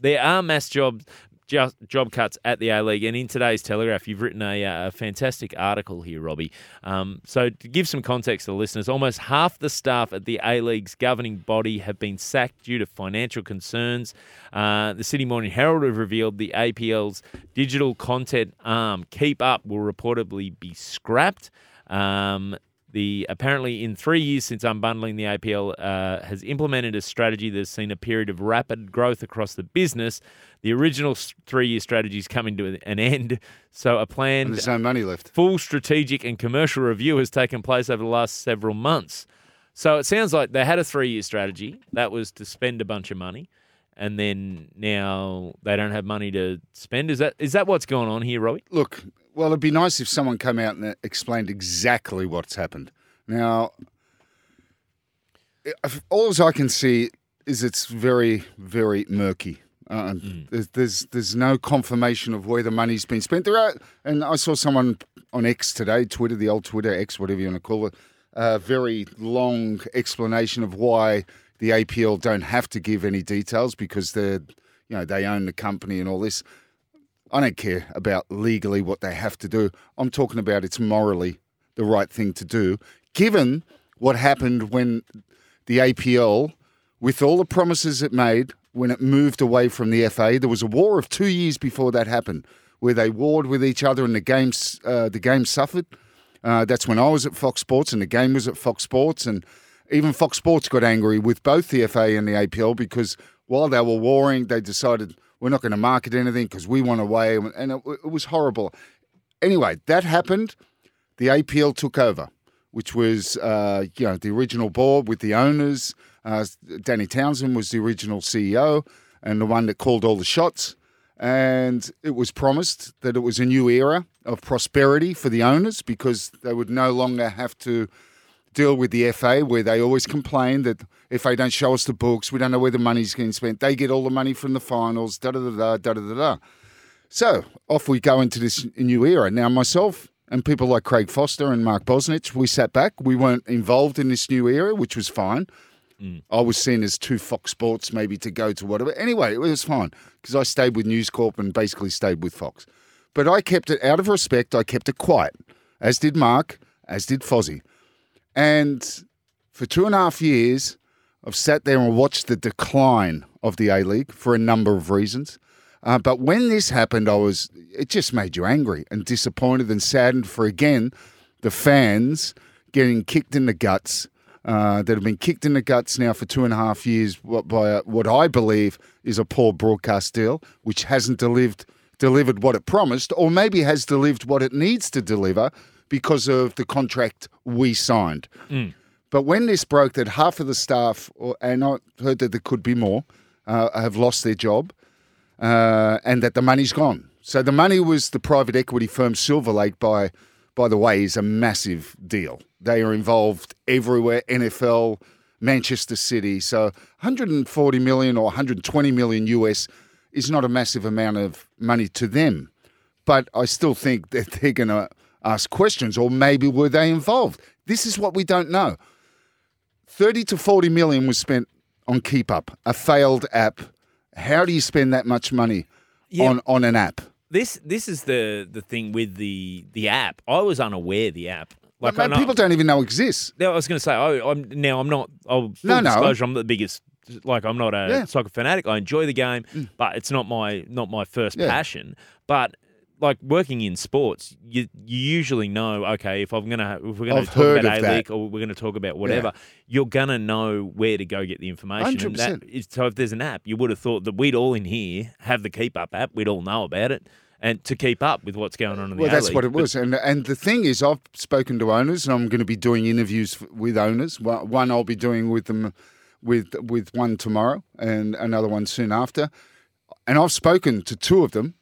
there are mass jobs. Just job cuts at the A League, and in today's Telegraph, you've written a, uh, a fantastic article here, Robbie. Um, so, to give some context to the listeners, almost half the staff at the A League's governing body have been sacked due to financial concerns. Uh, the Sydney Morning Herald have revealed the APL's digital content arm, Keep Up, will reportedly be scrapped. Um, the apparently in three years since unbundling the APL uh, has implemented a strategy that has seen a period of rapid growth across the business. The original three-year strategy is coming to an end, so a planned And there's no money left. full strategic and commercial review has taken place over the last several months. So it sounds like they had a three-year strategy that was to spend a bunch of money, and then now they don't have money to spend. Is that is that what's going on here, Robbie? Look, well, it'd be nice if someone came out and explained exactly what's happened. Now, all I can see is it's very, very murky. Uh, there's, there's there's no confirmation of where the money's been spent. There are, and I saw someone on X today, Twitter, the old Twitter X, whatever you want to call it, a very long explanation of why the APL don't have to give any details because they're, you know, they own the company and all this. I don't care about legally what they have to do. I'm talking about it's morally the right thing to do, given what happened when the APL, with all the promises it made, when it moved away from the FA, there was a war of two years before that happened, where they warred with each other and the games, uh, the game suffered. Uh, that's when I was at Fox Sports and the game was at Fox Sports, and even Fox Sports got angry with both the FA and the APL because while they were warring, they decided we're not going to market anything because we want away, and it, it was horrible. Anyway, that happened. The APL took over, which was uh, you know the original board with the owners. Uh, Danny Townsend was the original CEO and the one that called all the shots. And it was promised that it was a new era of prosperity for the owners because they would no longer have to deal with the FA, where they always complain that if they don't show us the books, we don't know where the money's getting spent. They get all the money from the finals, da da da da da da da. So off we go into this new era. Now, myself and people like Craig Foster and Mark Bosnich, we sat back. We weren't involved in this new era, which was fine. Mm. I was seen as too Fox Sports maybe to go to whatever. Anyway, it was fine because I stayed with News Corp and basically stayed with Fox. But I kept it out of respect. I kept it quiet, as did Mark, as did Fozzie. And for two and a half years, I've sat there and watched the decline of the A League for a number of reasons. Uh, but when this happened, I was it just made you angry and disappointed and saddened for again the fans getting kicked in the guts. Uh, that have been kicked in the guts now for two and a half years by what I believe is a poor broadcast deal, which hasn't delivered delivered what it promised, or maybe has delivered what it needs to deliver because of the contract we signed. But when this broke, that half of the staff, and I heard that there could be more, uh, have lost their job, uh, and that the money's gone. So the money was the private equity firm Silver Lake. By by the way, is a massive deal. They are involved everywhere. NFL, Manchester City. So 140 million or 120 million US is not a massive amount of money to them. But I still think that they're going to ask questions, or maybe were they involved? This is what we don't know. 30 to 40 million was spent on Keep Up, a failed app. How do you spend that much money Yeah. on, on an app? This this is the the thing with the the app. I was unaware the app. Like I people don't even know exists. Now, I was going to say, oh, I'm now I'm not. Full No, no. disclosure, I'm not the biggest. Like I'm not a Yeah. Mm. soccer fanatic. I enjoy the game, but it's not my not my first Yeah. passion. But like working in sports, you you usually know. Okay, if I'm gonna if we're gonna I've talk about A. League or we're gonna talk about whatever, you're gonna know where to go get the information. 100%. is, so if there's an app, you would have thought that we'd all in here have the Keep Up app. We'd all know about it. And to keep up with what's going on in the Well, that's what it But was. And and the thing is, I've spoken to owners, and I'm going to be doing interviews with owners. One one I'll be doing with them, with with one tomorrow, and another one soon after. And I've spoken to two of them,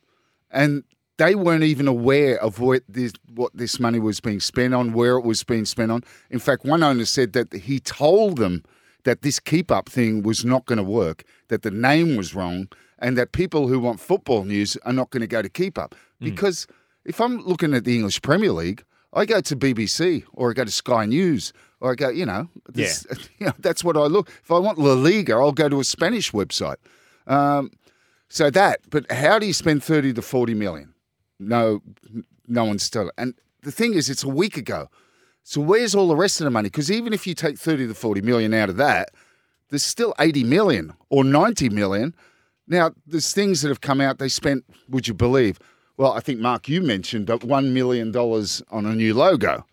and they weren't even aware of what this what this money was being spent on, where it was being spent on. In fact, one owner said that he told them that this keep up thing was not going to work, that the name was wrong, and that people who want football news are not going to go to keep up. Because if I'm looking at the English Premier League, I go to BBC or I go to Sky News or I go, you know, this, you know that's what I look. If I want La Liga, I'll go to a Spanish website. Um, So that, but how do you spend 30 to 40 million? No, no one's still. And the thing is, it's a week ago. So where's all the rest of the money? Because even if you take 30 to 40 million out of that, there's still 80 million or 90 million. Now, there's things that have come out, they spent, would you believe? Well, I think, Mark, you mentioned that $1 million on a new logo.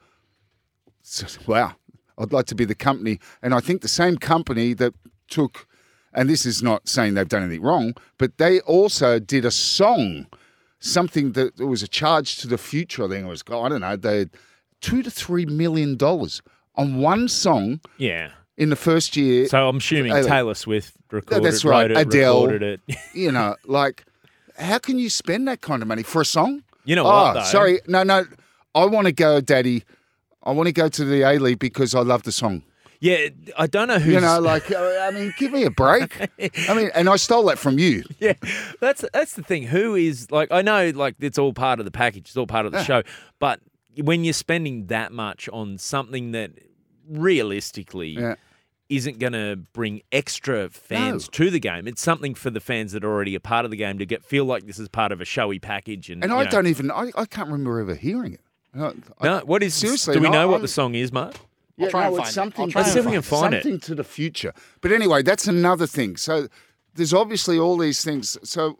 So, wow. I'd like to be the company. And I think the same company that took, and this is not saying they've done anything wrong, but they also did a song, something that was a charge to the future. I think it was, I don't know, they had two to three million dollars on one song Yeah. in the first year. So I'm assuming Uh, Taylor Swift recorded, that's right, it, Adele. recorded it. you know, like, how can you spend that kind of money for a song? You know oh, what? Though? sorry, no, no. I want to go, Daddy. I want to go to the A League because I love the song. Yeah, I don't know who's. You know, like, uh, I mean, give me a break. I mean, and I stole that from you. yeah, that's that's the thing. Who is like? I know, like it's all part of the package. It's all part of the Yeah. show. But when you're spending that much on something that realistically Yeah. isn't going to bring extra fans No. to the game, it's something for the fans that are already a part of the game to get feel like this is part of a showy package. And, And I know- don't even, I, I can't remember ever hearing it. I- I- No, what is Seriously, Do we know what I'm- the song is, Mark? Yeah, try and find it's it. I'll something. try and to- see if we can find it. something to the future. But anyway, that's another thing. So there's obviously all these things. So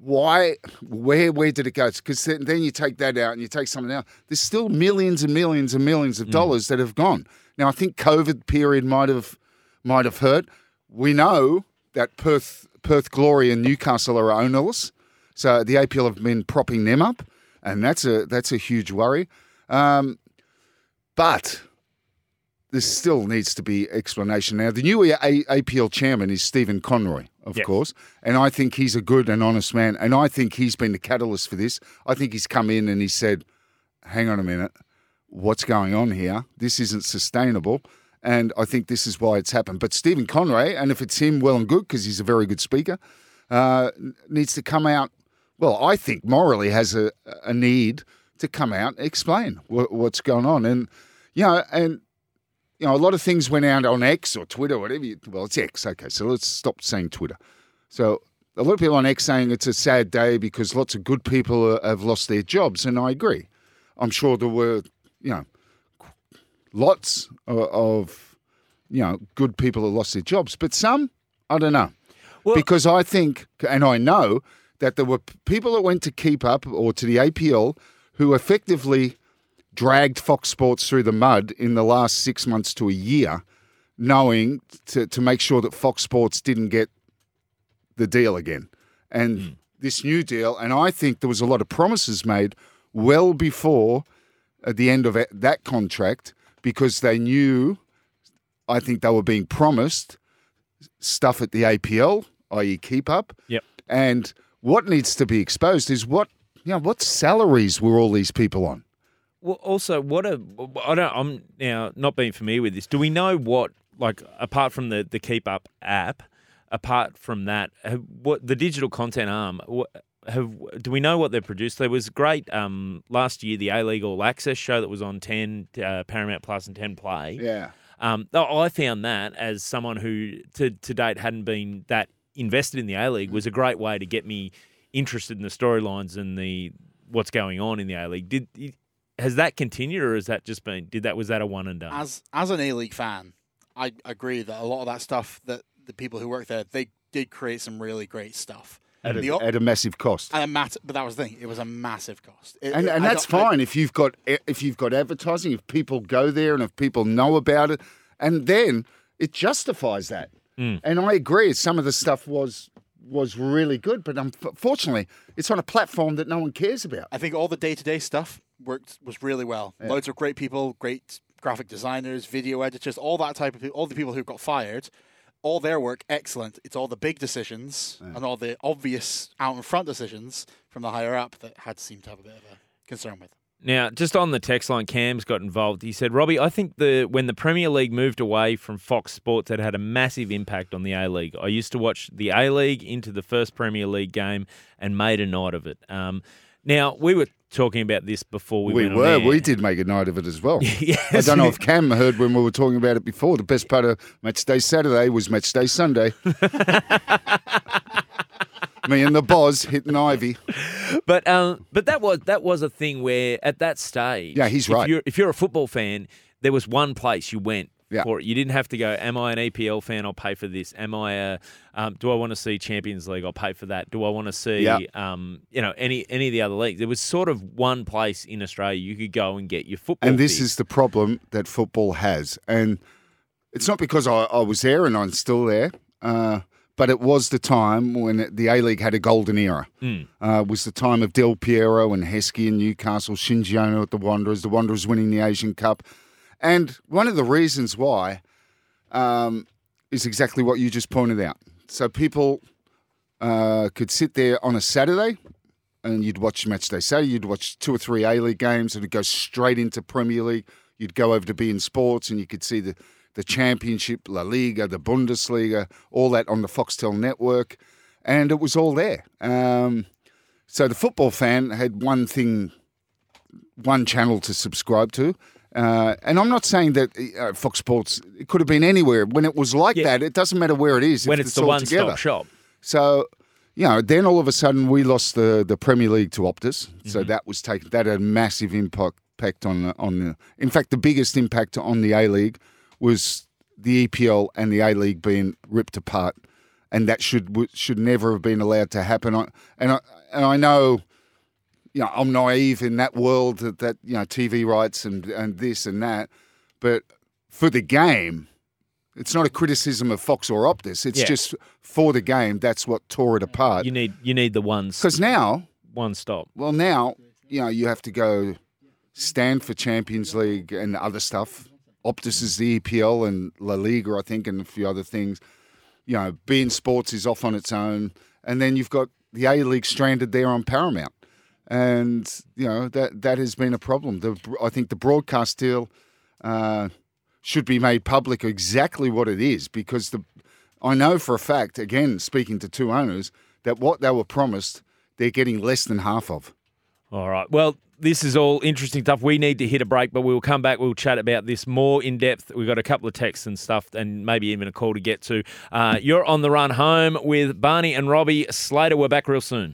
why, where, where did it go? Because then, then you take that out and you take something out. There's still millions and millions and millions Mm. of dollars that have gone. Now I think COVID period might have might have hurt. We know that Perth, Perth Glory and Newcastle are ownerless, so the APL have been propping them up, and that's a that's a huge worry. Um, but there still needs to be explanation. Now, the new A- APL chairman is Stephen Conroy, of Yes. course, and I think he's a good and honest man, and I think he's been the catalyst for this. I think he's come in and he said, "Hang on a minute, what's going on here? This isn't sustainable." And I think this is why it's happened. But Stephen Conroy, and if it's him, well and good, because he's a very good speaker, uh, needs to come out. Well, I think morally has a, a need to come out and explain what, what's going on. And, you know, and, you know, a lot of things went out on X or Twitter, whatever. You, well, it's X. Okay, so let's stop saying Twitter. So a lot of people on X saying it's a sad day because lots of good people have lost their jobs, and I agree. I'm sure there were, you know, lots of, of you know good people who lost their jobs, but some I don't know Well- because I think and I know that there were people that went to keep up or to the APL who effectively dragged Fox Sports through the mud in the last six months to a year, knowing to, to make sure that Fox Sports didn't get the deal again. And hmm. this new deal, and I think there was a lot of promises made well before at the end of it- that contract because they knew, I think they were being promised stuff at the APL, i.e., keep up. Yep. And what needs to be exposed is what you know, what salaries were all these people on? Well, also, what a I don't. I'm now not being familiar with this. Do we know what like apart from the the Keep Up app? Apart from that, have, what the digital content arm? What, have do we know what they produced? There was great um, last year the A League All Access show that was on Ten uh, Paramount Plus and Ten Play. Yeah. Um, I found that as someone who to, to date hadn't been that invested in the A League was a great way to get me interested in the storylines and the what's going on in the A League. Did has that continued or has that just been did that was that a one and done? As as an A League fan, I agree that a lot of that stuff that the people who work there they did create some really great stuff. At The a, o- at a massive cost. and a mass- but that was the thing; it was a massive cost. It- and, and that's don't- I- fine if you've got if you've got advertising, if people go there and if people know about it, and then it justifies that. Mm. And I agree, some of the stuff was was really good, but unfortunately, it's on a platform that no one cares about. I think all the day to day stuff worked was really well. Loads of great people, great graphic designers, video editors, all that type of people, all the people who got fired, all their work excellent. It's all the big decisions and all the obvious out in front decisions from the higher up that had seemed to have a bit of a concern with. Now, just on the text line, Cam's got involved. He said, "Robbie, I think the when the Premier League moved away from Fox Sports, it had a massive impact on the A League. I used to watch the A League into the first Premier League game and made a night of it. Um, now we were talking about this before we, We, went were, we did make a night of it as well. Yes. I don't know if Cam heard when we were talking about it before. The best part of Match Day Saturday was Match Day Sunday. Me and the boss hitting Ivy. But um, but that was that was a thing where at that stage, Yeah, he's if right. You're, if you're a football fan, there was one place you went Yeah. for it. You didn't have to go. Am I an EPL fan? I'll pay for this. Am I a? Um, do I want to see Champions League? I'll pay for that. Do I want to see? Yeah. Um, you know, any any of the other leagues? There was sort of one place in Australia you could go and get your football. And this is the problem that football has. And it's not because I, I was there and I'm still there, uh, but it was the time when the A League had a golden era. Mm. Uh, it was the time of Del Piero and Heskey in Newcastle, Shinji Ono at the Wanderers, the Wanderers winning the Asian Cup. And one of the reasons why um, is exactly what you just pointed out. So people uh, could sit there on a Saturday and you'd watch match day Saturday, you'd watch two or three A League games, and it'd go straight into Premier League. You'd go over to beIN Sports, and you could see the the Championship, La Liga, the Bundesliga, all that on the Foxtel network, and it was all there. Um, so the football fan had one thing, one channel to subscribe to. Uh, and I'm not saying that uh, Fox Sports it could have been anywhere. When it was like Yeah. that, it doesn't matter where it is. when if it's the all one together. stop shop. So, you know, then all of a sudden we lost the, the Premier League to Optus. So Mm-hmm. that was taken. That had a massive impact impact on the, on the. In fact, the biggest impact on the A League was the EPL and the A League being ripped apart, and that should should never have been allowed to happen. And I and I know. You know, I'm naive in that world that, that you know TV rights and, and this and that, but for the game, it's not a criticism of Fox or Optus. It's Yeah. just for the game. That's what tore it apart. You need you need the ones Because now, one stop. well, now you know you have to go Stan for Champions League and other stuff. Optus is the EPL and La Liga, I think, and a few other things. You know, beIN Sports is off on its own, and then you've got the A League stranded there on Paramount, and you know that that has been a problem. The I think the broadcast deal uh, should be made public exactly what it is because the I know for a fact, again speaking to two owners, that what they were promised, they're getting less than half of. All right. Well, this is all interesting stuff. We need to hit a break, but we'll come back. We'll chat about this more in depth. We've got a couple of texts and stuff, and maybe even a call to get to. Uh, you're on the run home with Barney and Robbie Slater. We're back real soon.